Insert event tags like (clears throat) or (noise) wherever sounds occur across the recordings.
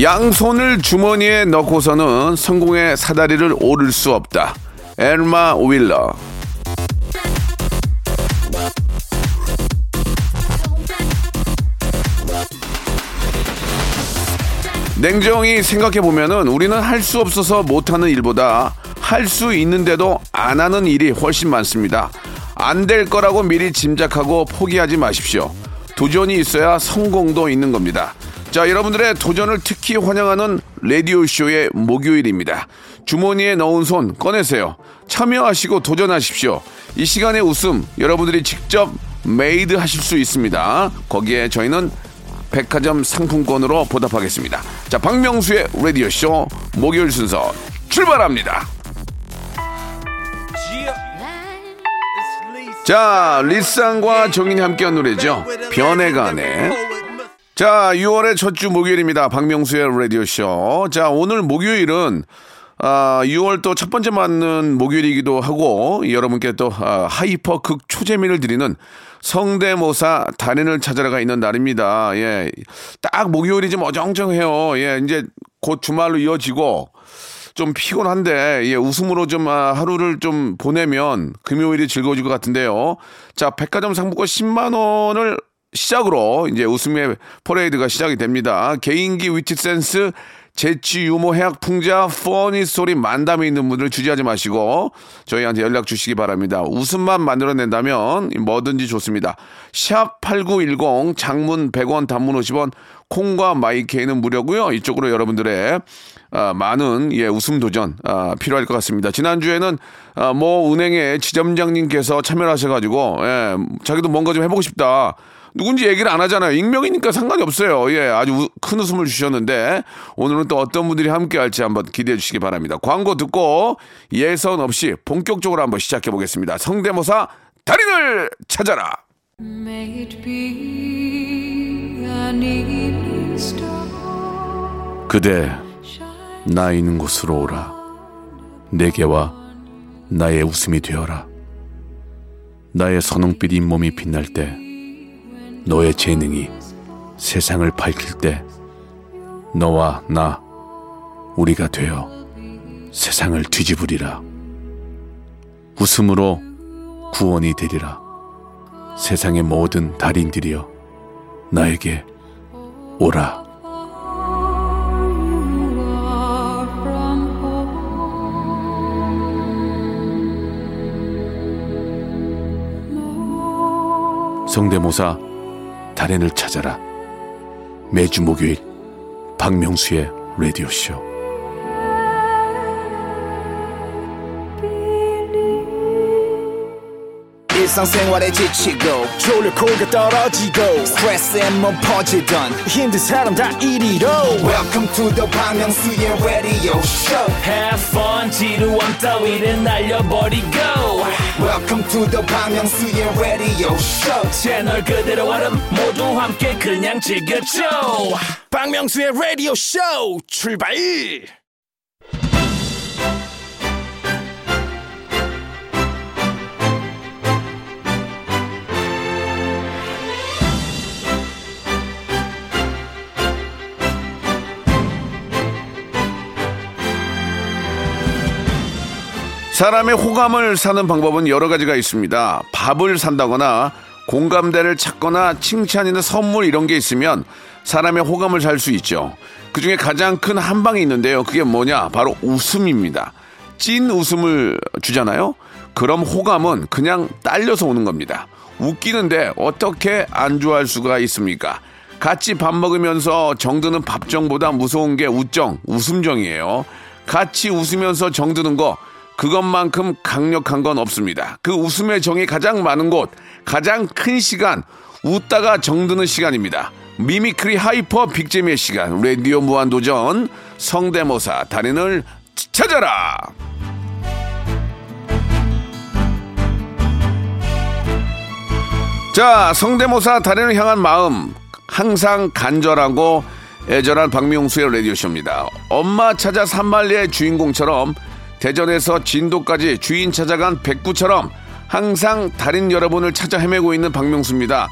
양손을 주머니에 넣고서는 성공의 사다리를 오를 수 없다 엘마 윌러 냉정히 생각해 보면은 우리는 할 수 없어서 못하는 일보다 할 수 있는데도 안 하는 일이 훨씬 많습니다. 안 될 거라고 미리 짐작하고 포기하지 마십시오. 도전이 있어야 성공도 있는 겁니다. 자, 여러분들의 도전을 특히 환영하는 라디오쇼의 목요일입니다. 주머니에 넣은 손 꺼내세요. 참여하시고 도전하십시오. 이 시간의 웃음 여러분들이 직접 made 하실 수 있습니다. 거기에 저희는 백화점 상품권으로 보답하겠습니다. 자, 박명수의 라디오쇼 목요일 순서 출발합니다. 자, 리쌍과 정인이 함께한 노래죠. 변해가네. 자, 6월의 첫 주 목요일입니다. 박명수의 라디오쇼. 자, 오늘 목요일은 아, 6월 또 첫 번째 맞는 목요일이기도 하고 여러분께 또 아, hyper 극 초재미를 드리는 성대모사 달인을 찾아라가 있는 날입니다. 예. 딱 목요일이 좀 어정쩡해요. 예. 이제 곧 주말로 이어지고 좀 피곤한데 예, 웃음으로 좀 아, 하루를 좀 보내면 금요일이 즐거워질 것 같은데요. 자, 백화점 상품권 10만 원을 시작으로 이제 웃음의 퍼레이드가 시작이 됩니다. 개인기 위치 센스 재치 유머 해학 풍자 funny 소리 만담이 있는 분들 주저하지 마시고 저희한테 연락 주시기 바랍니다. 웃음만 만들어낸다면 뭐든지 좋습니다. 샵 8910 장문 100원 단문 50원 콩과 마이케이는 무료고요. 이쪽으로 여러분들의 아, 많은 예 웃음 도전 아, 필요할 것 같습니다. 지난주에는 아, 뭐 은행의 지점장님께서 참여를 하셔가지고 예, 자기도 뭔가 좀 해보고 싶다. 누군지 얘기를 안 하잖아요. 익명이니까 상관이 없어요. 예, 아주 우- 큰 웃음을 주셨는데 오늘은 또 어떤 분들이 함께 할지 한번 기대해 주시기 바랍니다. 광고 듣고 예선 없이 본격적으로 한번 시작해 보겠습니다. 성대모사 달인을 찾아라. 그대 나 있는 곳으로 오라. 내게와 나의 웃음이 되어라. 나의 선홍빛 잇몸이 빛날 때 너의 재능이 세상을 밝힐 때 너와 나 우리가 되어 세상을 뒤집으리라. 웃음으로 구원이 되리라. 세상의 모든 달인들이여 나에게 오라. 성대모사 달인을 찾아라. 매주 목요일 박명수의 라디오 쇼. 일상생활에 지치고, 졸려 코가 떨어지고, 스트레스에 몸 퍼지던, 힘든 사람 다 이리로. welcome to the Bang Myung-soo's radio show Have fun 지루함 따위를 날려버리고 welcome to the Myung-soo's radio show 채널 그대로 얼음 모두 함께 그냥 즐겨줘 박명수의 라디오 쇼 출발! 사람의 호감을 사는 방법은 여러 가지가 있습니다. 밥을 산다거나 공감대를 찾거나 칭찬이나 선물 이런 게 있으면 사람의 호감을 살 수 있죠. 그 중에 가장 큰 한방이 있는데요. 그게 뭐냐? 바로 웃음입니다. 찐 웃음을 주잖아요. 그럼 호감은 그냥 딸려서 오는 겁니다. 웃기는데 어떻게 안 좋아할 수가 있습니까? 같이 밥 먹으면서 정드는 밥정보다 무서운 게 웃정, 웃음정이에요. 같이 웃으면서 정드는 거 그것만큼 강력한 건 없습니다. 그 웃음의 정이 가장 많은 곳, 가장 큰 시간, 웃다가 정드는 시간입니다. mimicry hyper big재미의 시간 라디오 무한도전 성대모사 달인을 찾아라 자 성대모사 달인을 향한 마음 항상 간절하고 애절한 박명수의 라디오쇼입니다 엄마 찾아 산말리의 주인공처럼 대전에서 진도까지 주인 찾아간 백구처럼 항상 달인 여러분을 찾아 헤매고 있는 박명수입니다.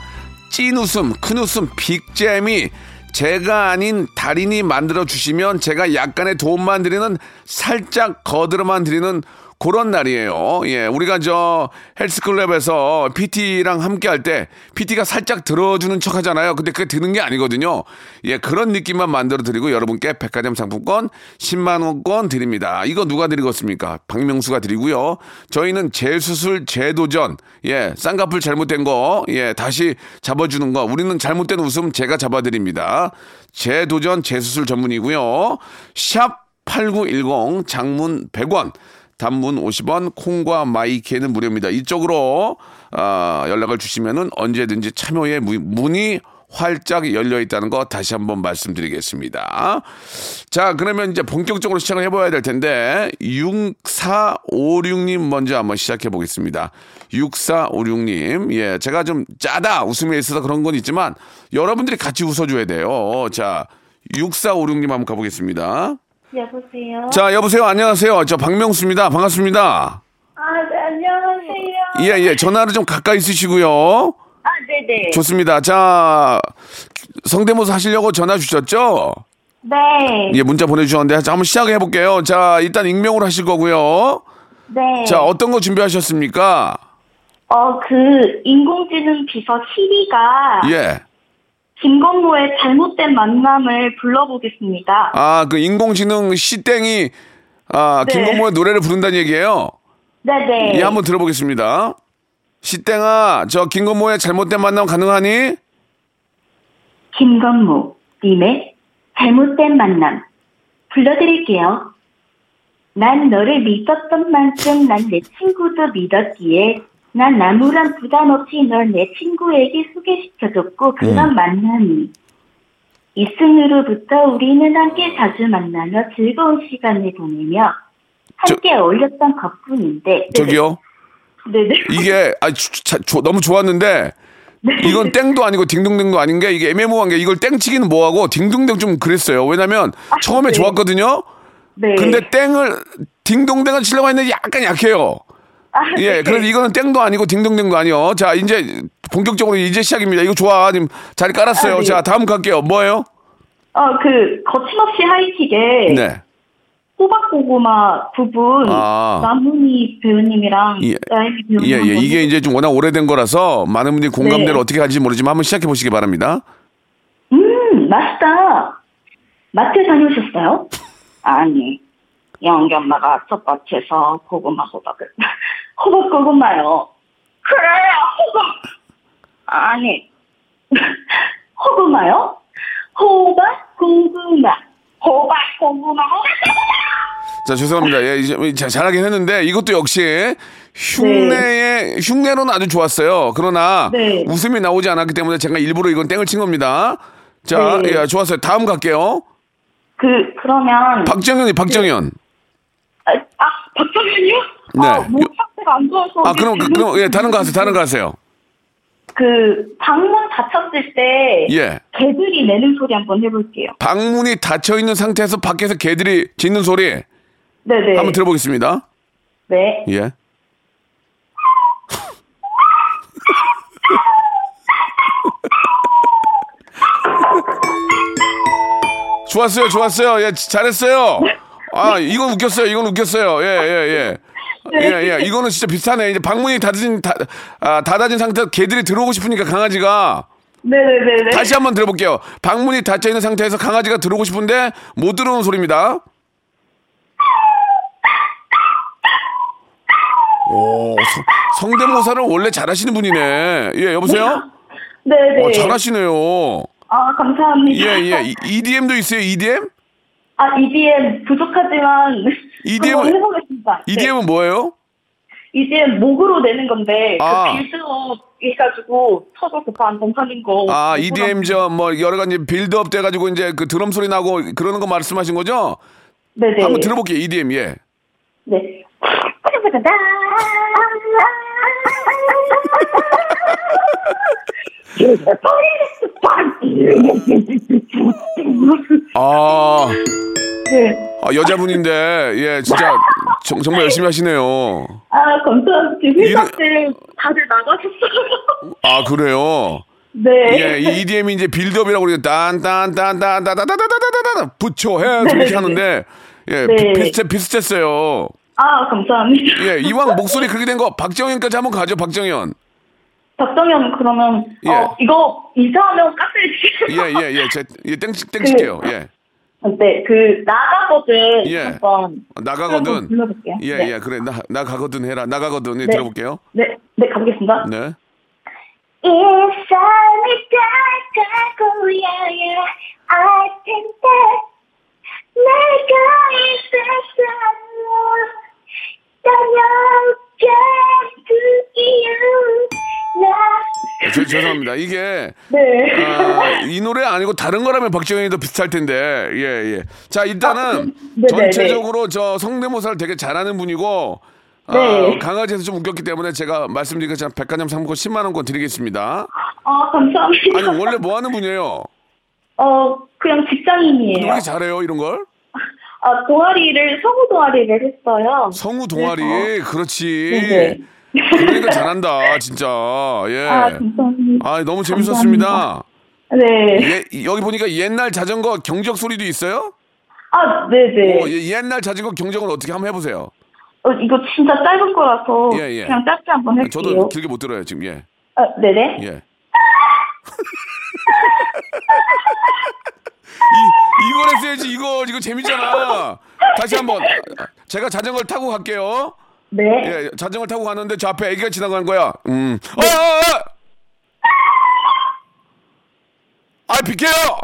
찐 웃음, 큰 웃음, 빅잼이 제가 아닌 달인이 만들어 주시면 제가 약간의 도움만 드리는 살짝 거들어만 드리는 그런 날이에요. 예, 우리가 저 헬스클럽에서 PT랑 함께 할 때 PT가 살짝 들어주는 척 하잖아요. 근데 그게 드는 게 아니거든요. 예, 그런 느낌만 만들어 드리고 여러분께 백화점 상품권 10만 원권 드립니다. 이거 누가 드리겠습니까? 박명수가 드리고요. 저희는 재수술 재도전. 예, 쌍꺼풀 잘못된 거 예, 다시 잡아 주는 거. 우리는 잘못된 웃음 제가 잡아 드립니다. 재도전 재수술 전문이고요. 샵8910 장문 100원 단문 50원, 콩과 마이케는 무료입니다. 이쪽으로 아, 연락을 주시면은 언제든지 참여의 무- 문이 활짝 열려 있다는 거 다시 한번 말씀드리겠습니다. 자, 그러면 이제 본격적으로 시작을 해봐야 될 텐데 6456님 먼저 한번 시작해 보겠습니다. 6456님, 예, 제가 좀 짜다 웃음에 있어서 그런 건 있지만 여러분들이 같이 웃어줘야 돼요. 자, 6456님 한번 가보겠습니다. 여보세요. 자, 여보세요. 안녕하세요. 저 박명수입니다. 반갑습니다. 아, 네, 안녕하세요. 예, 예. 전화를 좀 가까이 쓰시고요. 아, 네네. 좋습니다. 자, 성대모사 하시려고 전화 주셨죠? 네. 예, 문자 보내주셨는데, 자, 한번 시작해 볼게요. 자, 일단 익명으로 하실 거고요. 네. 자, 어떤 거 준비하셨습니까? 어, 그, 인공지능 비서 시리가 예. 김건모의 잘못된 만남을 불러보겠습니다. 아, 그 인공지능 시땡이, 아, 네. 김건모의 노래를 부른다는 얘기예요 네네. 예, 한번 들어보겠습니다. 시땡아, 저 김건모의 잘못된 만남 가능하니? 김건모, 님의 잘못된 만남. 불러드릴게요. 난 너를 믿었던 만큼 난 내 친구도 믿었기에 난 아무런 부담 없이 널 내 친구에게 소개시켜줬고 그런 만남이 이승으로부터 우리는 함께 자주 만나며 즐거운 시간을 보내며 함께 어울렸던 것뿐인데 저기요. 네네 이게 아, 주- 자, 조- 너무 좋았는데 네. 이건 땡도 아니고 딩동댕도 아닌 게 이게 애매모호한 게 이걸 땡치기는 뭐하고 딩동댕 좀 그랬어요. 왜냐면 처음에 네. 좋았거든요. 네. 근데 땡을 딩동댕을 치려고 했는데 약간 약해요. 아, 예, 네. 그래서 이거는 땡도 아니고 딩동댕도 아니요. 자, 이제 본격적으로 이제 시작입니다. 이거 좋아. 지금 자리 깔았어요. 아, 네. 자, 다음 갈게요. 뭐예요? 어 그 거침없이 하이킥에 네. 호박고구마 부분 아. 남문희 배우님이랑 예. 배우님 예, 예. 이게 이제 좀 워낙 오래된 거라서 많은 분들이 공감대를 네. 어떻게 할지 모르지만 한번 시작해 보시기 바랍니다. 음 맛있다. 마트 다녀오셨어요? (laughs) 아니 영기 엄마가 텃밭에서 고구마 호박을 호박 고구마요. 그래요 호박. 아니 호구마요? 호박 고구마 호박 고구마 호박 자, 죄송합니다. 예, 이제 자, 잘하긴 했는데 이것도 역시 흉내의 흉내로는 아주 좋았어요. 그러나 네. 웃음이 나오지 않았기 때문에 제가 일부러 이건 땡을 친 겁니다. 자, 네. 예, 좋았어요. 다음 갈게요. 그 그러면 박정현이 박정현. 아, 아 박정현이요? 네. 아, 뭐 상태가 안 좋아서 아, 그럼 그, 그럼 예, 다른 거 하세요. 다른 거 하세요. 그 방문 닫혔을 때 예. 개들이 내는 소리 한번 해볼게요. 방문이 닫혀 있는 상태에서 밖에서 개들이 짖는 소리 네네. 한번 들어보겠습니다. 네. 예. 좋았어요, 좋았어요. 예, 잘했어요. 아, 이건 웃겼어요. 이건 웃겼어요. 예, 예, 예. 예, 예. 이거는 진짜 비슷하네. 이제 방문이 닫아진, 다, 아, 닫아진 상태에서 개들이 들어오고 싶으니까 강아지가 네네네네. 다시 한번 들어볼게요. 방문이 닫혀 있는 상태에서 강아지가 들어오고 싶은데 못 들어오는 소리입니다. 오, 성- 성대모사를 원래 잘하시는 분이네. 예, 여보세요? 네네. 어, 잘하시네요. 아 감사합니다. 예, 예. 이- EDM도 있어요, EDM? 아 EDM 부족하지만 EDM 해보겠습니다. 네. EDM은 뭐예요? 이제 목으로 내는 건데 아. 그 빌드업 해가지고 서로 급한 동사인 거. 아, EDM 저뭐 여러 가지 빌드업 돼 가지고 이제 그 드럼 소리 나고 그러는 거 말씀하신 거죠? 네네. 한번 들어볼게요. EDM 예. 네. 아, 네. 아, 여자분인데 예, 진짜 정, 정말 열심히 하시네요. 아, 감사합니다. 회사들 다들 나가셨어요. 아, 그래요. 네. 예, 이 EDM이 이제 빌드업이라고 그러죠. 딴딴딴딴딴딴딴딴딴딴 부초해 이렇게 하는데 예, 네. 비슷 비슷했어요. 아, 감사합니다. 예, 이왕 목소리 그렇게 된 거 박정현까지 한번 가죠. 박정현. 박정현, 그러면, 예. 어, 이거 이사하면 깎을지. 예, 예, 예. 제, 예, 땡치 땡칠게요. 예. 네, 그, 나가거든. 예. 한번. 나가거든. 불러볼게요. 예, 네. 예. 그래. 나 나가거든 해라. 나가거든. 예, 네. 들어볼게요. 네, 네, 가보겠습니다. 네. 이 삶이 다가고야 알 텐데 내가 있었어 떠나게 그 이유 나 저, 죄송합니다. 이게 네. 아, 이 노래 아니고 다른 거라면 더 비슷할 텐데. 예, 예. 자, 일단은 네, 네, 전체적으로 저 성대모사를 되게 잘하는 분이고 아, 네. 강아지에서 좀 웃겼기 때문에 제가 말씀드린 것처럼 백화점 상품권 10만 원권 드리겠습니다. 아, 감사합니다. 아니 원래 뭐 하는 분이에요? 어, 그냥 직장인이에요. 왜 잘해요 이런 걸? 아, 동아리를, 성우 동아리를 했어요. 성우 동아리 그래서- 그렇지. 네네. 그러니까 잘한다 진짜. 예. 아, 감사합니다. 아 너무 재밌었습니다. 네. 예, 여기 보니까 옛날 자전거 경적 소리도 있어요? 아, 네네. 어, 예, 옛날 자전거 경적은 어떻게 한번 해보세요. 어, 이거 진짜 짧은 거라서 예, 예. 그냥 짧게 한번 할게요. 저도 길게 못 들어요 지금. 예, 아, 네네. 예. (laughs) 이 이걸 했어야지 이거 이거 재밌잖아. 다시 한번 제가 자전거를 타고 갈게요. 네. 예, 자전거 타고 가는데 저 앞에 애기가 지나가는 거야. 음. 어, 어, 어! 아, 비켜요! (laughs)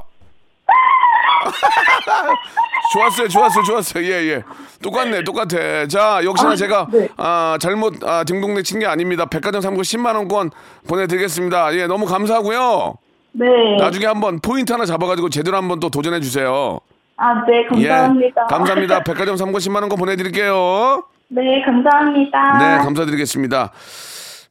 좋았어요, 좋았어요, 좋았어요. 예, 예. 똑같네, 똑같아. 자, 역시나 아, 제가, 네. 아, 잘못, 아, 딩동댕 친 게 아닙니다. 백화점 상품 10만 원권 보내드리겠습니다. 예, 너무 감사하고요. 네. 나중에 한번 포인트 하나 잡아가지고 제대로 한번 또 도전해 주세요. 아, 네, 감사합니다. 예, 감사합니다. (laughs) 백화점 상품 10만 원권 보내드릴게요. 네, 감사합니다. 네, 감사드리겠습니다.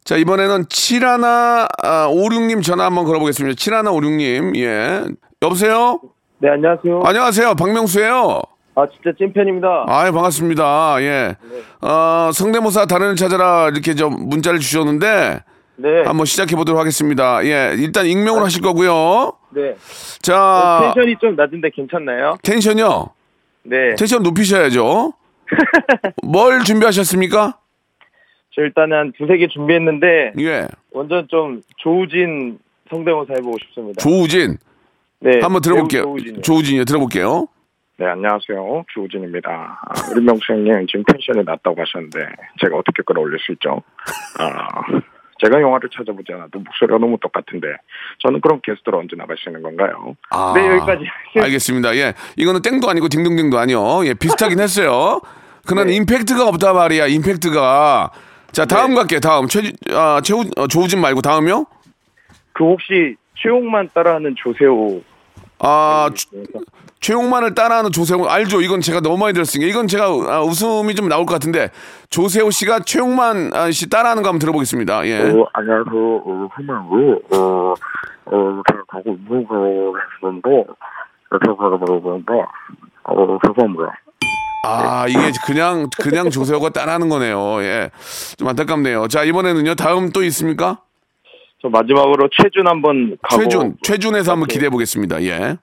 자, 이번에는 7156님 전화 한번 걸어보겠습니다. 7156님, 예. 여보세요? 네, 안녕하세요. 안녕하세요. 박명수예요 아, 진짜 찐팬입니다. 아유, 반갑습니다. 예. 어, 성대모사 다른 찾아라 이렇게 좀 문자를 주셨는데 네. 한번 시작해 보도록 하겠습니다. 예. 일단 익명으로 하실 거고요. 네. 자, 텐션이 좀 낮은데 괜찮나요? 텐션요. 네. 텐션 높이셔야죠. (laughs) 뭘 준비하셨습니까? 저 일단은 한 두세 개 준비했는데 예. 완전 좀 조우진 성대모사 해보고 싶습니다. 조우진. 네. 한번 들어볼게요. 조우진이요. 조우진이요. 들어볼게요. 네, 안녕하세요. 조우진입니다. 아, 우리 명수 형님 지금 텐션이 낮다고 하셨는데 제가 어떻게 끌어올릴 수 있죠? 아, 제가 영화를 찾아보지 않아도 목소리가 너무 똑같은데 저는 그럼 게스트로 언제 있는 건가요? 아, 네, 여기까지. (laughs) 알겠습니다. 예. 이거는 땡도 아니고 딩동댕도 아니요. 예, 비슷하긴 했어요. 그러나 네. 임팩트가 없다 말이야. 임팩트가. 자, 다음 갈게요. 다음. 최, 아, 최우, 어, 조우진 말고 다음이요? 그 혹시 최용만 따라하는 조세호 아, 네. 최- 최용만을 따라하는 조세호 알죠? 이건 제가 너무 많이 들었으니까 이건 제가 아, 웃음이 좀 나올 것 같은데 조세호 씨가 최용만 아, 씨 따라하는 거 한번 들어보겠습니다. 예. 어, 안녕하세요. 어, 희망이, 어, 어, 제가 가고 있는 곳인데, 제가 가고 있는데, 어, 죄송합니다. 아, 이게 그냥 그냥 조세호가 따라하는 거네요. 예. 좀 안타깝네요. 자, 이번에는요. 다음 또 있습니까? 저 마지막으로 최준 한번 가고 최준, 최준에서 한번 기대해 보겠습니다. 예.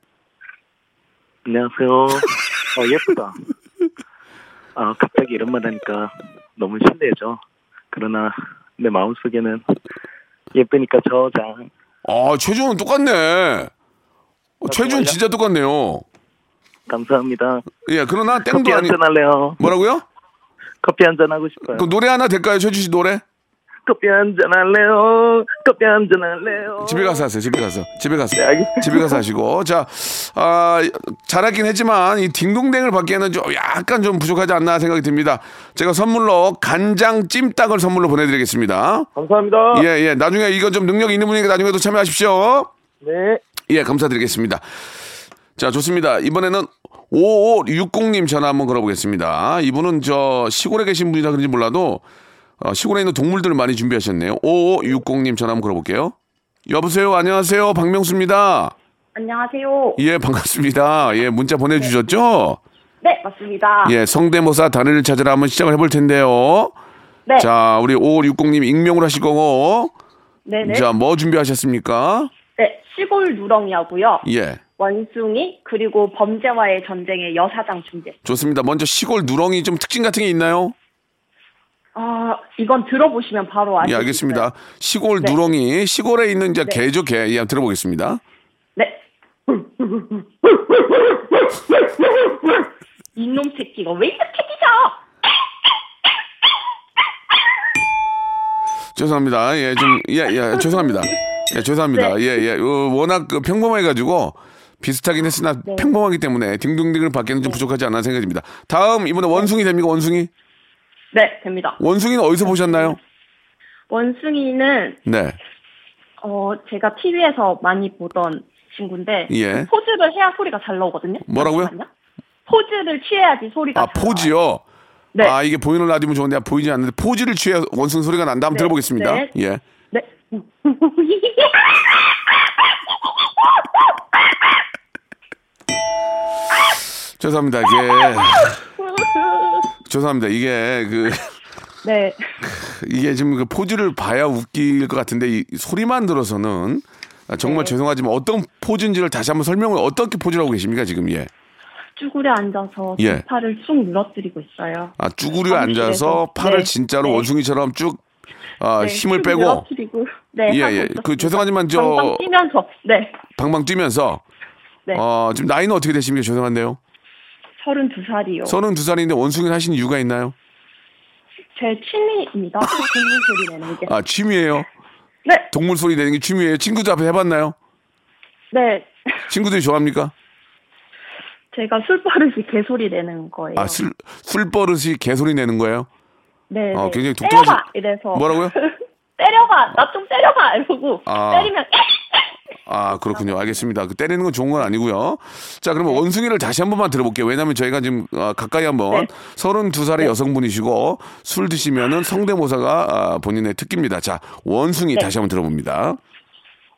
안녕하세요. 어, 예쁘다. 아, 갑자기 이런 말 하니까 너무 실례죠. 그러나, 내 마음속에는 예쁘니까 저장. 아, 최준은 똑같네. 어, 최준 진짜 똑같네요. 감사합니다. 예, 그러나 커피 땡도 아니. 한잔 할래요. 뭐라고요? 커피 한잔 하고 싶어요. 그 노래 하나 될까요, 최준 씨 노래? 커피 한잔 할래요. 커피 한잔 할래요. 집에 가서 하세요. 집에 가서. 집에 가서. 네. 집에 가서 하시고. 자, 아, 잘하긴 했지만 이 딩동댕을 받기에는 좀 약간 좀 부족하지 않나 생각이 듭니다. 제가 선물로 간장 찜닭을 선물로 보내드리겠습니다. 감사합니다. 예, 예. 나중에 이거 좀 능력 있는 분이니까 나중에도 참여하십시오. 네. 예, 감사드리겠습니다. 자, 좋습니다. 이번에는 5560님 전화 한번 걸어보겠습니다. 이분은 저 시골에 계신 분이라 그런지 몰라도 어, 시골에 있는 동물들을 많이 준비하셨네요. 5560님 전화 한번 걸어볼게요. 여보세요. 안녕하세요. 박명수입니다. 안녕하세요. 예, 반갑습니다. 예, 문자 보내주셨죠? 네, 맞습니다. 예, 성대모사 단어를 찾으라 한번 시작을 해볼 텐데요. 네. 자, 우리 5560님 익명으로 하실 거고. 네네. 자, 뭐 준비하셨습니까? 네, 시골 누렁이하고요. 예. 원숭이 그리고 범죄와의 전쟁의 여사장 준비. 좋습니다. 먼저 시골 누렁이 좀 특징 같은 게 있나요? 아, 이건 들어보시면 바로 아실 예, 수 알겠습니다. 시골 네. 누렁이, 시골에 있는 이제 네. 개죠, 개. 예, 들어보겠습니다. 네. 이놈 새끼가 왜 이렇게 짖어? 죄송합니다. 예, 좀, 예, 예, 죄송합니다. 예, 죄송합니다. 네. 예, 예. 어, 워낙 그 평범해가지고 비슷하긴 했으나 네. 평범하기 때문에 딩동댕을 받기에는 좀 부족하지 않나 생각이 듭니다. 다음, 이번에 원숭이 됩니까, 원숭이? 네, 됩니다. 원숭이는 어디서 보셨나요? 원숭이는 네. 어 제가 TV에서 많이 보던 친구인데 예. 포즈를 해야 소리가 잘 나오거든요. 뭐라고요? 잠시만요. 포즈를 취해야지 소리가 아. 포즈요? 네. 아, 이게 보이는 라디오면 좋은데 보이지 않는데 포즈를 취해 원숭이 소리가 난다. 한번 네, 들어보겠습니다. 네. 예. 네. (laughs) 죄송합니다. 이게 죄송합니다. 이게 그 (laughs) 네. 이게 지금 그 포즈를 봐야 웃길 것 같은데 이 소리만 들어서는 아, 정말 네. 죄송하지만 어떤 포즈인지를 다시 한번 설명을 어떻게 포즈를 하고 계십니까 지금 예. 쭈그려 앉아서 예. 두 팔을 쭉 늘어뜨리고 있어요. 아 쭈구려. 앉아서 팔을 네. 진짜로 네. 원숭이처럼 쭉 아, 네, 힘을 쭉 빼고 늘어뜨리고 네. 예, 예. 그 죄송하지만 저- 방방 뛰면서 네. 방방 뛰면서 네. 어, 지금 나이는 어떻게 되십니까? 죄송한데요. 32살이요. 서른 두 살인데 원숭이를 하신 이유가 있나요? 제 취미입니다. 동물 소리 내는 게. 아 취미예요. 네. 동물 소리 내는 게 취미예요. 친구들 앞에 해봤나요? 네. 친구들이 좋아합니까? 제가 술버릇이 개소리 내는 거예요. 아, 술, 술버릇이 개소리 내는 거예요? 네. 어, 네. 굉장히 독특하시- 때려가 이래서 뭐라고요? (laughs) 때려가 나좀 때려가 이러고 아. 때리면 아, 그렇군요. 알겠습니다. 그 때리는 건 좋은 건 아니고요. 자, 그러면 원숭이를 다시 한 번만 들어볼게요. 왜냐하면 저희가 지금 어, 가까이 한번 네. 32살의 여성분이시고 술 드시면은 성대모사가 아, 본인의 특기입니다. 자, 원숭이 네. 다시 한번 들어봅니다.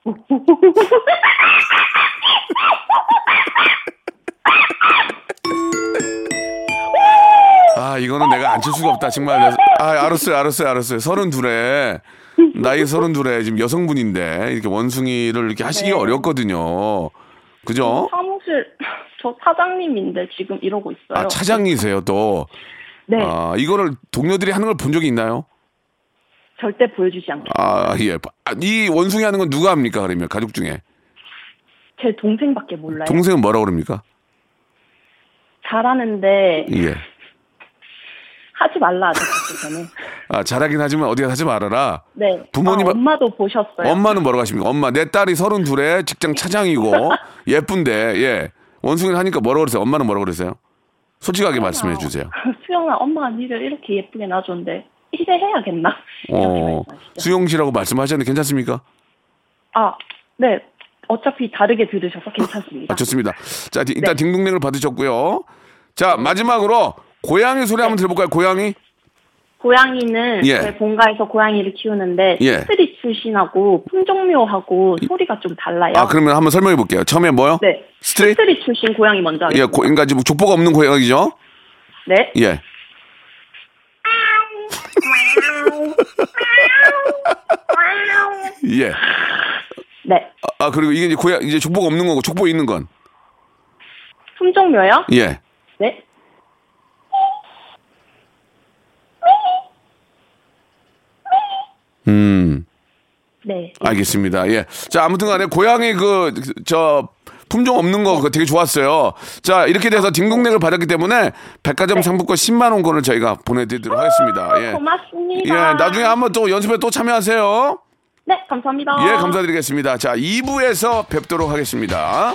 (laughs) 아, 이거는 내가 안 칠 수가 없다. 정말. 아, 알았어요, 알았어요, 알았어요. 서른 둘에, 나이 서른 둘에 지금 여성분인데, 이렇게 원숭이를 이렇게 하시기 가 네. 어렵거든요. 그죠? 사무실 저 사장님인데 지금 이러고 있어요. 아, 차장이세요, 또. 네. 아, 이거를 동료들이 하는 걸 본 적이 있나요? 절대 보여주지 않게. 아, 예. 아, 이 원숭이 하는 건 누가 합니까, 그러면? 가족 중에. 제 동생밖에 몰라요. 동생은 뭐라 그럽니까? 잘하는데 예. 하지 말라 하더라고요. 저는. 아, 잘하긴 하지만 어디 가서 하지 말아라. 네. 부모님- 아, 엄마도 보셨어요. 엄마는 뭐라고 하십니까? 엄마, 내 딸이 서른 둘에 직장 차장이고, (laughs) 예쁜데, 예. 원숭이를 하니까 뭐라고 그러세요? 엄마는 뭐라고 그러세요? 솔직하게 말씀해 주세요. (laughs) 수영아, 엄마가 니를 이렇게 예쁘게 놔줬는데 이래 해야겠나? 어. 수영 씨라고 말씀하셨는데 괜찮습니까? 아, 네. 어차피 다르게 들으셔서 괜찮습니다. 아, 좋습니다. 자, 디- 일단 네. 딩동댕을 받으셨고요. 자, 마지막으로 고양이 소리 한번 들어볼까요? 고양이? 고양이는 예. 제 본가에서 고양이를 키우는데 예. street 출신하고 품종묘하고 소리가 좀 달라요. 아, 그러면 한번 설명해 볼게요. 처음에 뭐요? 네. street? street 출신 고양이 먼저 예. 고, 그러니까 지금 족보가 없는 고양이죠? 네. 예. (laughs) 예. 네. 아, 그리고 이게 이제 고양 이제 족보가 없는 거고 족보 있는 건. 품종묘요? 예. 네. 음. 네. 알겠습니다. 예. 자, 아무튼 간에 고양이 그, 저, 품종 없는 거 그거 되게 좋았어요. 자, 이렇게 돼서 딩동댕을 받았기 때문에 백화점 상품권 10만 원권을 저희가 보내드리도록 하겠습니다. 예. 고맙습니다. 예, 나중에 한번 또 연습에 또 참여하세요. 네, 감사합니다. 예, 감사드리겠습니다. 자, 2부에서 뵙도록 하겠습니다.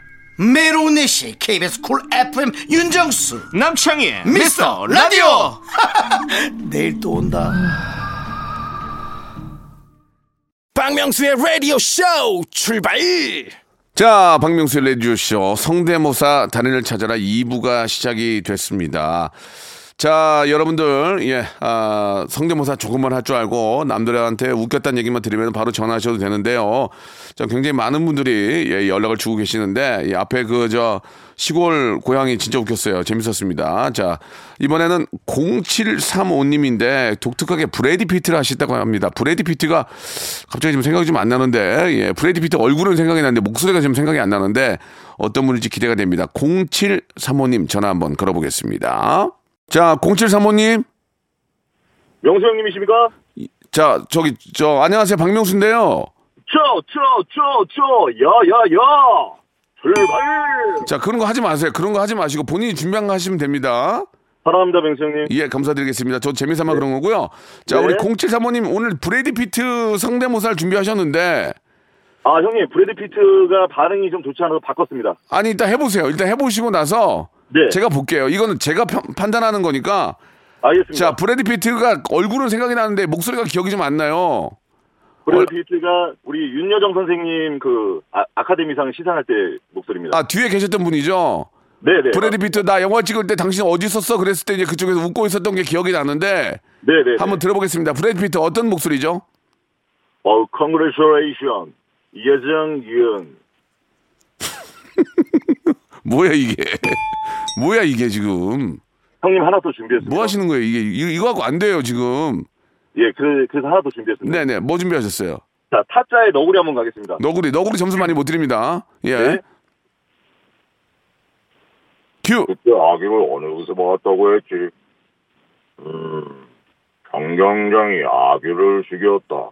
매일 오후 네 시 KBS 쿨 FM 윤정수 남창희의 미스터 라디오 (laughs) 내일 또 온다 박명수의 라디오 쇼 출발! 자, 박명수의 레디오 쇼 성대모사 달인을 찾아라 2부가 시작이 됐습니다. 자, 여러분들, 예, 아, 성대모사 조금만 할 줄 알고 남들한테 웃겼다는 얘기만 들으면 바로 전화하셔도 되는데요. 자, 굉장히 많은 분들이 예, 연락을 주고 계시는데, 이 앞에 그, 저, 시골 고향이 진짜 웃겼어요. 재밌었습니다. 자, 이번에는 0735님인데 독특하게 브래디 피트를 하셨다고 합니다. 브래디 피트가 갑자기 지금 생각이 좀 안 나는데, 예, 브래디 피트 얼굴은 생각이 나는데 목소리가 지금 생각이 안 나는데 어떤 분일지 기대가 됩니다. 0735님 전화 한번 걸어보겠습니다. 자, 0735님. 명수 형님이십니까? 자, 저기, 저, 안녕하세요. 박명수인데요. 저, 저, 저, 저, 야, 야, 야! 출발! 자, 그런 거 하지 마세요. 그런 거 하지 마시고 본인이 준비한 거 하시면 됩니다. 사랑합니다, 명수 형님. 예, 감사드리겠습니다. 저 재미삼아 그런 거고요. 자, 네. 우리 0735님 오늘 브래디 피트 성대모사를 준비하셨는데 아, 형님, 브래드 피트가 반응이 좀 좋지 않아서 바꿨습니다. 아니, 일단 해보세요. 일단 해보시고 나서 네. 제가 볼게요. 이거는 제가 편- 판단하는 거니까. 알겠습니다. 자, 브래디 피트가 얼굴은 생각이 나는데 목소리가 기억이 좀 안 나요. 브래드 피트가 우리 윤여정 선생님 그 아, 아카데미상 시상할 때 목소리입니다. 아, 뒤에 계셨던 분이죠? 네 네. 브래디 피트 나 영화 찍을 때 당신 어디 있었어? 그랬을 때 이제 그쪽에서 웃고 있었던 게 기억이 나는데 네 네. 한번 들어보겠습니다. 브래디 피트 어떤 목소리죠? 어, congratulation. 예정 윤. (laughs) 뭐야 이게? 뭐야 이게 지금? 형님 하나 더 준비했습니다. 뭐 하시는 거예요? 이게 이거, 이거 갖고 안 돼요 지금. 예, 그, 그래서 하나 더 준비했습니다. 네네. 뭐 준비하셨어요? 자, 타짜의 너구리 한번 가겠습니다. 너구리 너구리 점수 많이 못 드립니다. 예. 네. 큐. 그때 아기를 어느 곳에 봤다고 했지. 음, 정경장이 아기를 죽였다.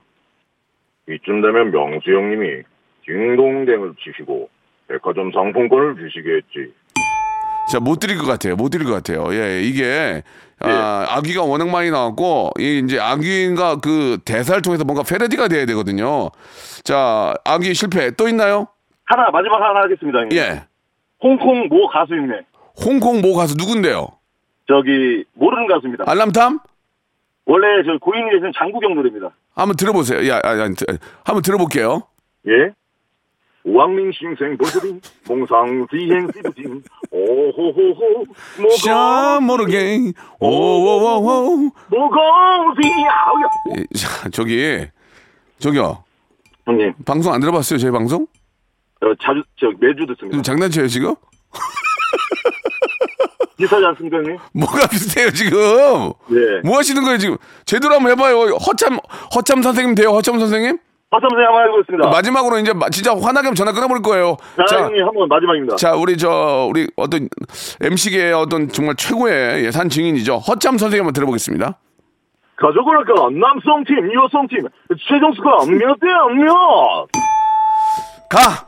이쯤 되면 명수 형님이 딩동댕을 치시고 백화점 상품권을 주시겠지. 자, 못 드릴 것 같아요. 못 드릴 것 같아요. 예, 이게 아, 아기가 워낙 많이 나왔고 이 이제 아기가 그 대사를 통해서 뭔가 패러디가 돼야 되거든요. 자, 아기 실패 또 있나요? 하나, 마지막 하나 하겠습니다. 형님. 예. 홍콩 모 가수입네. 홍콩 모 가수 누군데요? 저기, 모르는 가수입니다. 알람탐? 원래 저 고인이 되신 장국영 노래입니다. 한번 들어보세요. 야, 아, 아, 한번 들어볼게요. 예? 왕민 신생 보스린 봉상 비행 시 부진 오호호호 샤 모르게 오오오오 모공비 아우야 예, 자, 저기 저기요. 형님 방송 안 들어봤어요? 저희 방송? 저 자주 저 매주 듣습니다. 장난쳐요 지금? (laughs) 비슷하지 않습니까 형님? 뭐가 비슷해요 지금? 예. 뭐 하시는 거예요 지금? 제대로 한번 해봐요. 허참 허참 선생님 돼요? 허참 선생님? 화삼 선생 한번 해보겠습니다 마지막으로 이제 마- 진짜 화나게 하면 전화 끊어버릴 거예요. 자, 형님 한번 마지막입니다. 자, 우리 저 우리 어떤 MC계의 어떤 정말 최고의 예산 증인이죠. 허참 선생님 한번 들어보겠습니다. 할까 남성팀 여성팀 최정수가 몇 대 몇 가.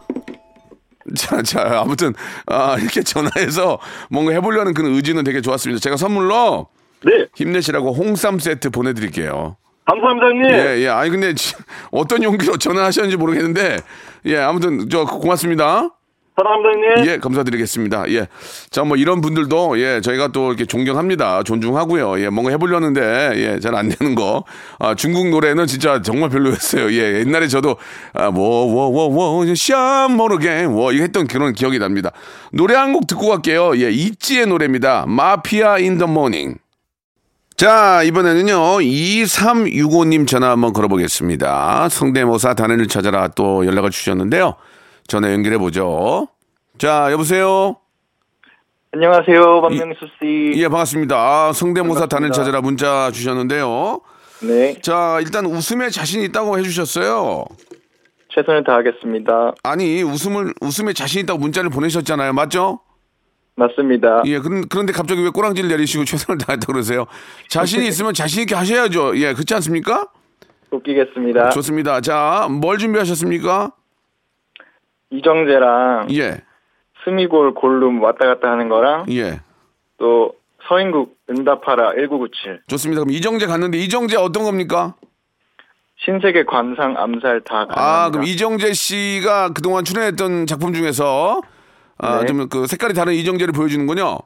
자, 자, 아무튼 아, 이렇게 전화해서 뭔가 해보려는 그런 의지는 되게 좋았습니다. 제가 선물로 네 힘내시라고 홍삼 세트 보내드릴게요. 감사합니다 형님. 예, 예. 아니 근데 (laughs) 지- 어떤 용기로 전화하셨는지 모르겠는데 예, 아무튼 저 고맙습니다. 사랑합니다 형님. 예, 감사드리겠습니다. 예. 자, 뭐 이런 분들도 예, 저희가 또 이렇게 존경합니다. 존중하고요. 예, 뭔가 해보려는데 예, 잘 안 되는 거. 아, 중국 노래는 진짜 정말 별로였어요. 예, 옛날에 저도 아, 뭐 뭐 뭐뭐 샤 모르게 뭐 이거 했던 그런 기억이 납니다. 노래 한 곡 듣고 갈게요. 예, 있지의 노래입니다. 마피아 in the morning. 자, 이번에는요, 2365님 전화 한번 걸어보겠습니다. 성대모사 달인을 찾아라 또 연락을 주셨는데요. 전화 연결해보죠. 자, 여보세요? 안녕하세요, 박명수 씨. 예, 반갑습니다. 아, 성대모사 반갑습니다. 찾아라 문자 주셨는데요. 네, 자, 일단 웃음에 자신 있다고 해주셨어요. 최선을 다하겠습니다. 아니, 웃음을, 웃음에 자신 있다고 문자를 보내셨잖아요. 맞죠? 맞습니다. 예, 그런, 그런데 갑자기 왜 꼬랑지를 내리시고 (laughs) 최선을 다했다고 그러세요? 자신이 있으면 자신 있게 하셔야죠. 예, 그렇지 않습니까? 웃기겠습니다. 좋습니다. 자, 뭘 준비하셨습니까? 이정재랑 예, 스미골 골룸 왔다 갔다 하는 거랑 예. 또 서인국 응답하라 1997 좋습니다. 그럼 이정재 갔는데 이정재 어떤 겁니까? 신세계 관상 암살 다 아, 가능합니다. 그럼 이정재 씨가 그동안 출연했던 작품 중에서 아, 네. 좀그 색깔이 다른 이정재를 보여주는군요.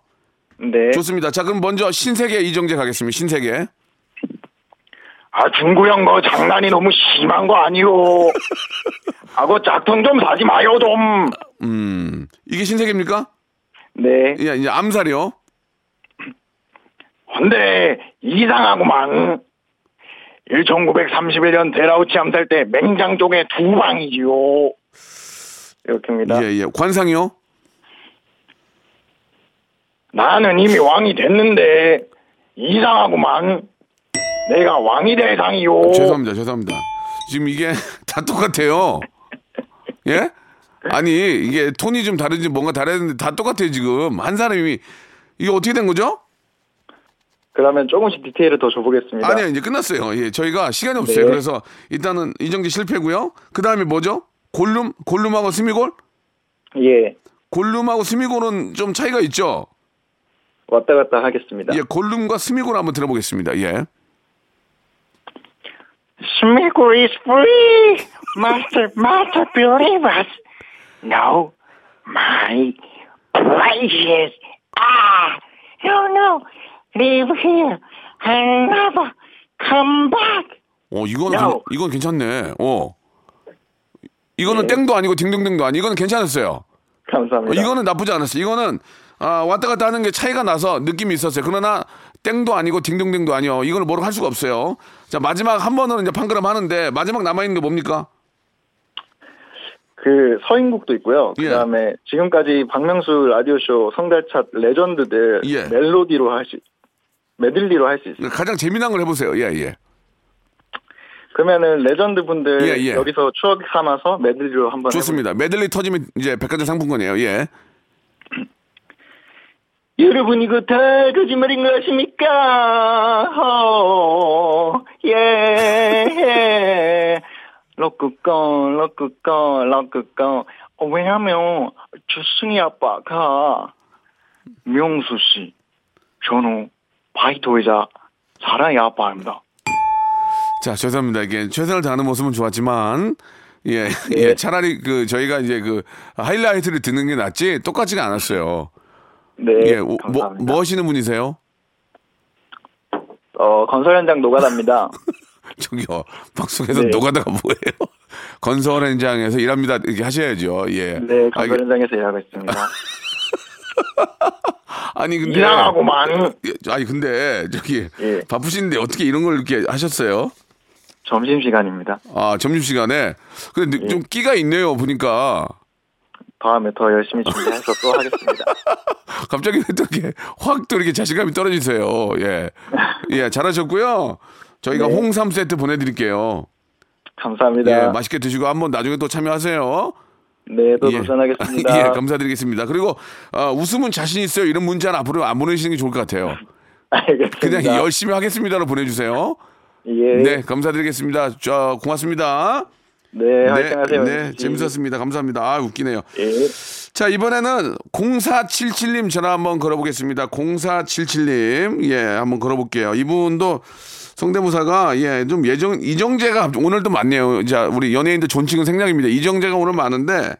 네. 좋습니다. 자, 그럼 먼저 신세계 이정재 가겠습니다. 신세계. 아, 중구 형, 뭐, 장난이 너무 심한 거 아니요? (laughs) 아, 그 짝퉁 좀 사지 마요, 좀. 음, 이게 신세계입니까? 네. 예, 이제 암살이요. 근데, 이상하구만. 1931년 데라우치 암살 때 맹장 쪽에 두 방이지요. 이렇게입니다. 예, 예. 관상이요. 나는 이미 왕이 됐는데, 이상하구만. 내가 왕이 될 상이요. 죄송합니다. 죄송합니다. 지금 이게 (laughs) 다 똑같아요. 예? 아니, 이게 톤이 좀 다른지 뭔가 다른데 다 똑같아요, 지금. 한 사람이. 이게 어떻게 된 거죠? 그러면 조금씩 디테일을 더 줘보겠습니다. 아니요, 이제 끝났어요. 예, 저희가 시간이 없어요. 네. 그래서 일단은 이정재 실패고요. 그 다음에 뭐죠? 골룸? 골룸하고 스미골? 예. 골룸하고 스미골은 좀 차이가 있죠? 왔다 갔다 하겠습니다. 예, 골룸과 스미골 한번 들어보겠습니다. 예. Smeagol is free. Master, master, believe us. No, my precious. Ah, no, no. Leave here and never come back. 어, 이거는, No. 괜- 이건 괜찮네. 어. 이거는 땡도 아니고 딩동댕도 아니. 이거는 괜찮았어요. 어, 감사합니다. 이거는 나쁘지 않았어요. 이거는 아, 왔다 갔다 하는 게 차이가 나서 느낌이 있었어요. 그러나 땡도 아니고 딩동댕도 아니요. 이걸 뭐로 할 수가 없어요. 자 마지막 한 번은 이제 판가름 하는데 마지막 남아 있는 게 뭡니까? 그 서인국도 있고요. 예. 그다음에 지금까지 박명수 라디오 쇼 성달찾 레전드들 예. 멜로디로 할 수, 메들리로 할 수 있어요. 가장 재미난 걸 해보세요. 예 예. 그러면은 레전드 분들 예, 예. 여기서 추억 삼아서 메들리로 한번 좋습니다. 메들리 터지면 이제 백화점 상품권이에요. 예. 여러분 이거 다 거짓말인 거 아십니까? 어, 예. 럭크건, 럭크건. 어, 왜냐면 주승희 아빠가 명수 씨, 저는 바이토이자 사랑의 아빠입니다. 자 죄송합니다. 이게 최선을 다하는 모습은 좋았지만 예, 예, 차라리 그 저희가 이제 그 하이라이트를 듣는 게 낫지 똑같지가 않았어요. 네, 예, 오- 뭐, 감사합니다. 뭐 하시는 분이세요? 어, 건설 현장 노가다입니다. (laughs) 저기요, 방송에서 네. 노가다가 뭐예요? (laughs) 건설 현장에서 일합니다. 이렇게 하셔야죠. 예. 네, 건설 알겠- 현장에서 일하고 있습니다. (laughs) 아니 근데 이상하구만. 예, 아니 근데 저기 예. 바쁘신데 어떻게 이런 걸 이렇게 하셨어요? 점심 시간입니다. 아 점심 시간에 근데 예. 좀 끼가 있네요 보니까 다음에 더 열심히 준비해서 또 하겠습니다. (laughs) 갑자기 또 이렇게 확 또 이렇게 자신감이 떨어지세요. 예, 예 잘하셨고요. 저희가 네. 홍삼 세트 보내드릴게요. 감사합니다. 예, 맛있게 드시고 한번 나중에 또 참여하세요. 네, 또 예. 도전하겠습니다. (laughs) 예, 감사드리겠습니다. 그리고 어, 웃음은 자신 있어요. 이런 문자는 앞으로 안 보내시는 게 좋을 것 같아요. 알겠습니다. 그냥 열심히 하겠습니다로 보내주세요. 예. 네, 감사드리겠습니다. 저 고맙습니다. 네, 화이팅하세요. 네, 재밌었습니다. 감사합니다. 아, 웃기네요. 예. 자, 이번에는 0477님 전화 한번 걸어보겠습니다. 0477님, 예, 한번 걸어볼게요. 이분도 성대모사가, 예, 좀 예정, 이정재가 오늘도 많네요. 자, 우리 연예인들 존칭은 생략입니다. 이정재가 오늘 많은데,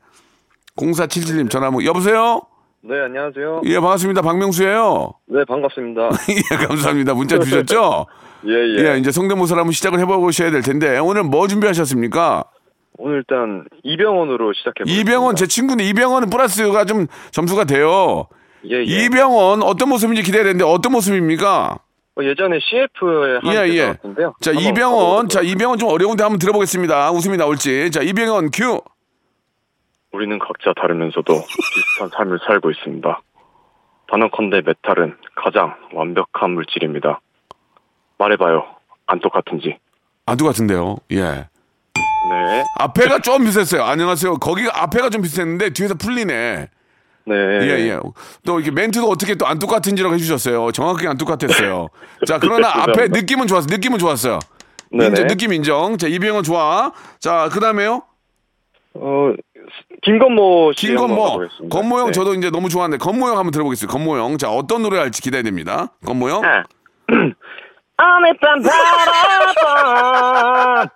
0477님 전화 한번, 여보세요? 네, 안녕하세요. 예, 반갑습니다. 박명수예요 네, 반갑습니다. (laughs) 예, 감사합니다. 문자 주셨죠? (laughs) 예, 예. 예, 이제 성대모사를 한번 시작을 해보셔야 될 텐데, 오늘 뭐 준비하셨습니까? 오늘 일단 이병헌으로 시작해볼게요. 이병헌, 제 친구인데, 이병헌은 플러스가 좀 점수가 돼요. 예, 예. 이병헌, 어떤 모습인지 기대되는데, 어떤 모습입니까? 어, 예전에 CF에 예, 한때 예. 나왔는데요. 자, 이병헌. 자, 이병헌 좀 어려운데 한번 들어보겠습니다. 웃음이 나올지. 자, 이병헌 큐. 우리는 각자 다르면서도 비슷한 삶을 살고 있습니다. 단언컨대 메탈은 가장 완벽한 물질입니다. 말해봐요. 안 똑같은지. 안 똑같은데요. 예. 네. 앞에가 좀 비슷했어요. 안녕하세요. 거기가 앞에가 좀 비슷했는데 뒤에서 풀리네. 네. 예, 예. 또 이렇게 멘트도 어떻게 또 안 똑같은지라고 해주셨어요. 정확하게 안 똑같았어요. (laughs) 자, 그러나 앞에. 느낌은 좋았어. 느낌은 좋았어요. 네네. 인정, 느낌 인정. 자, 이병헌 좋아. 자, 그 다음에요. 어, 김건모 씨 김건모. 가보겠습니다. 건모 형 네. 저도 이제 너무 좋아하는데, 건모 형 한번 들어보겠습니다. 건모 형. 자, 어떤 노래 할지 기대됩니다. 건모형. 어 (clears throat) 느밤 바라본 (laughs)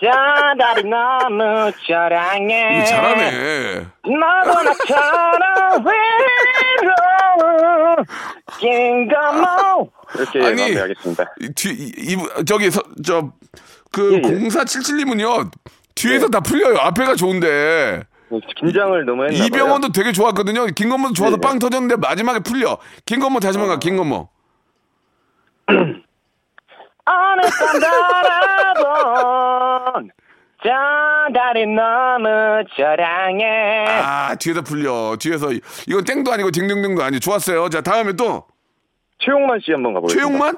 저달이 너무 이거 잘하네. 너도 나처럼 외로운 김건모 이렇게 아니, 마무리하겠습니다. 이 뒤, 이, 이- 저기, 서, 저, 그, 예, 예. 0477님은요, 뒤에서 다 풀려요. 앞에가 좋은데. 긴장을 너무 했나. 이병헌도 되게 좋았거든요. 김건모도 좋아서 빵 터졌는데 마지막에 풀려. 김건모 다시 한번 가, 김건모. (clears throat) 어느 밤 바라본 저 달이 너무 저랑해 아, 뒤에서 풀려. 뒤에서. 이건 땡도 아니고 딩딩딩도 아니고. 좋았어요. 자, 다음에 또. 최용만 씨 한번 가보겠습니다. 최용만?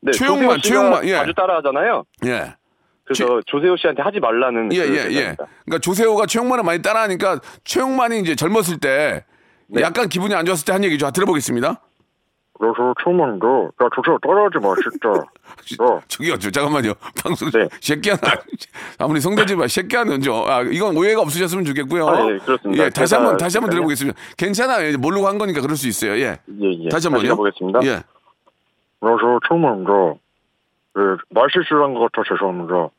네, 최용만, 최용만, 예. 자주 따라하잖아요. 예. 그래서 조세호 씨한테 하지 말라는 예, 그 예, 예. 그러니까 조세호가 최용만을 많이 따라하니까 최용만이 이제 젊었을 때 네. 약간 기분이 안 좋았을 때 한 얘기죠. 들어보겠습니다. 그래서 처음인데 야 조세호 따라하지 마 진짜 야 (laughs) 저기요, 저 잠깐만요. (laughs) 방송 네. 새끼야 아무리 성대지만 새끼야는 좀 아, 이건 오해가 없으셨으면 좋겠고요. 아, 예, 그렇습니다. 예, 다시 한번 다시 한번. 들어보겠습니다. 괜찮아요. 모르고 한 거니까 그럴 수 있어요. 예. 예, 예. 다시 한번요. 가보겠습니다. 예. 그래서 처음인데 예, 말실수를 한것 같아 죄송합니다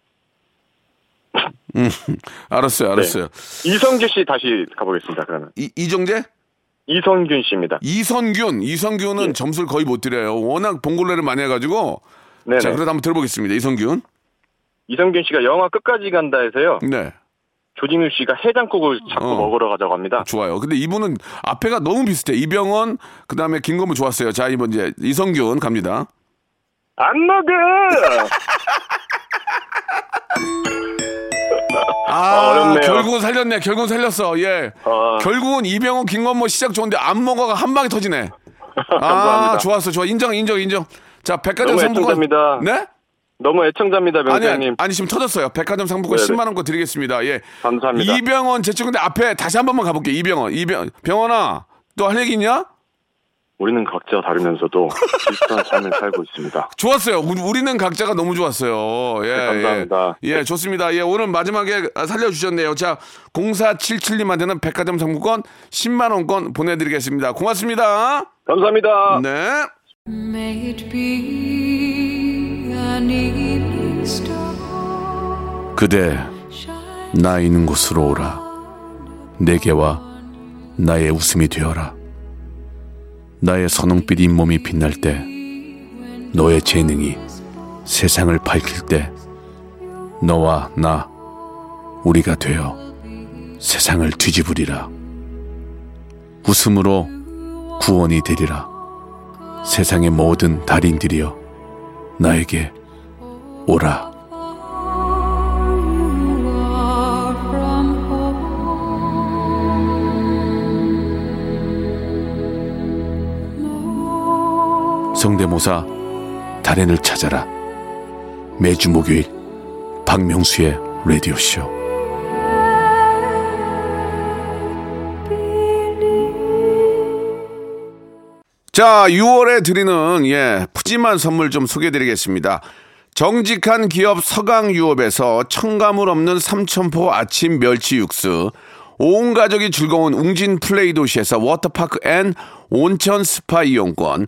음, 알았어요, 알았어요. 이성규 씨 다시 가보겠습니다. 그러면 이, 이정재? 이성균 씨입니다. 이선균, 이선균은 예. 점수를 거의 못 드려요. 워낙 봉골레를 많이 해가지고. 네네. 자, 그래도 한번 들어보겠습니다. 이선균. 이성균 씨가 영화 끝까지 간다해서요. 네. 조진우 씨가 해장국을 자꾸 어. 먹으러 가자고 합니다. 좋아요. 근데 이분은 앞에가 너무 비슷해. 이병헌, 그 다음에 김건모 좋았어요. 자, 이번 이제 이성균 갑니다. 안 먹어. (laughs) 아, 어렵네요. 결국은 살렸네. 결국은 살렸어. 예. 아. 결국은 이병헌, 김건모 시작 좋은데 안 먹어가 한 방에 터지네. (laughs) 아. 좋았어. 좋아. 인정, 인정, 인정. 자, 백화점 상품권. 애청자입니다. 네? 너무 애청자입니다, 아니, 명장님. 아니, 아니, 지금 터졌어요. 백화점 상품권 네네. 10만 원권 드리겠습니다. 예. 감사합니다. 이병헌 제쪽 근데 앞에 다시 한 번만 가볼게요. 이병헌, 이병 병헌아, 또할 얘기 있냐? 우리는 각자 다르면서도 (laughs) 비슷한 삶을 살고 있습니다. 좋았어요. 우리- 우리는 각자가 너무 좋았어요. 예, 네, 감사합니다. 예, 예, 좋습니다. 예, 오늘 마지막에 살려주셨네요. 자, 0477님한테는 백화점 상품권 10만원권 보내드리겠습니다. 고맙습니다. 감사합니다. 네. May it be an evening star 그대, 나 있는 곳으로 오라. 내게와 나의 웃음이 되어라. 나의 선홍빛 잇몸이 빛날 때, 너의 재능이 세상을 밝힐 때, 너와 나, 우리가 되어 세상을 뒤집으리라. 웃음으로 구원이 되리라. 세상의 모든 달인들이여, 나에게 오라. 성대모사 달인을 찾아라. 매주 목요일 박명수의 라디오 쇼. 자 6월에 드리는 예 푸짐한 선물 좀 소개해 드리겠습니다. 정직한 기업 서강유업에서 첨가물 없는 삼천포 아침 멸치 육수 온 가족이 즐거운 웅진 플레이 도시에서 워터파크 and 온천 스파 이용권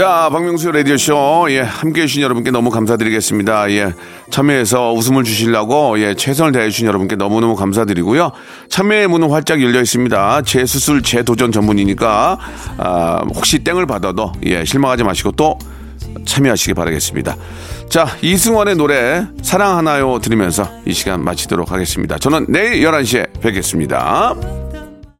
자, 박명수 라디오쇼, 예, 함께 해주신 여러분께 너무 감사드리겠습니다. 예, 참여해서 웃음을 주시려고, 예, 최선을 다해주신 여러분께 너무너무 감사드리고요. 참여의 문은 활짝 열려 있습니다. 재수술, 재도전 전문이니까, 아, 혹시 땡을 받아도, 예, 실망하지 마시고 또 참여하시기 바라겠습니다. 자, 이승원의 노래, 사랑하나요? 들으면서 이 시간 마치도록 하겠습니다. 저는 내일 11시에 뵙겠습니다.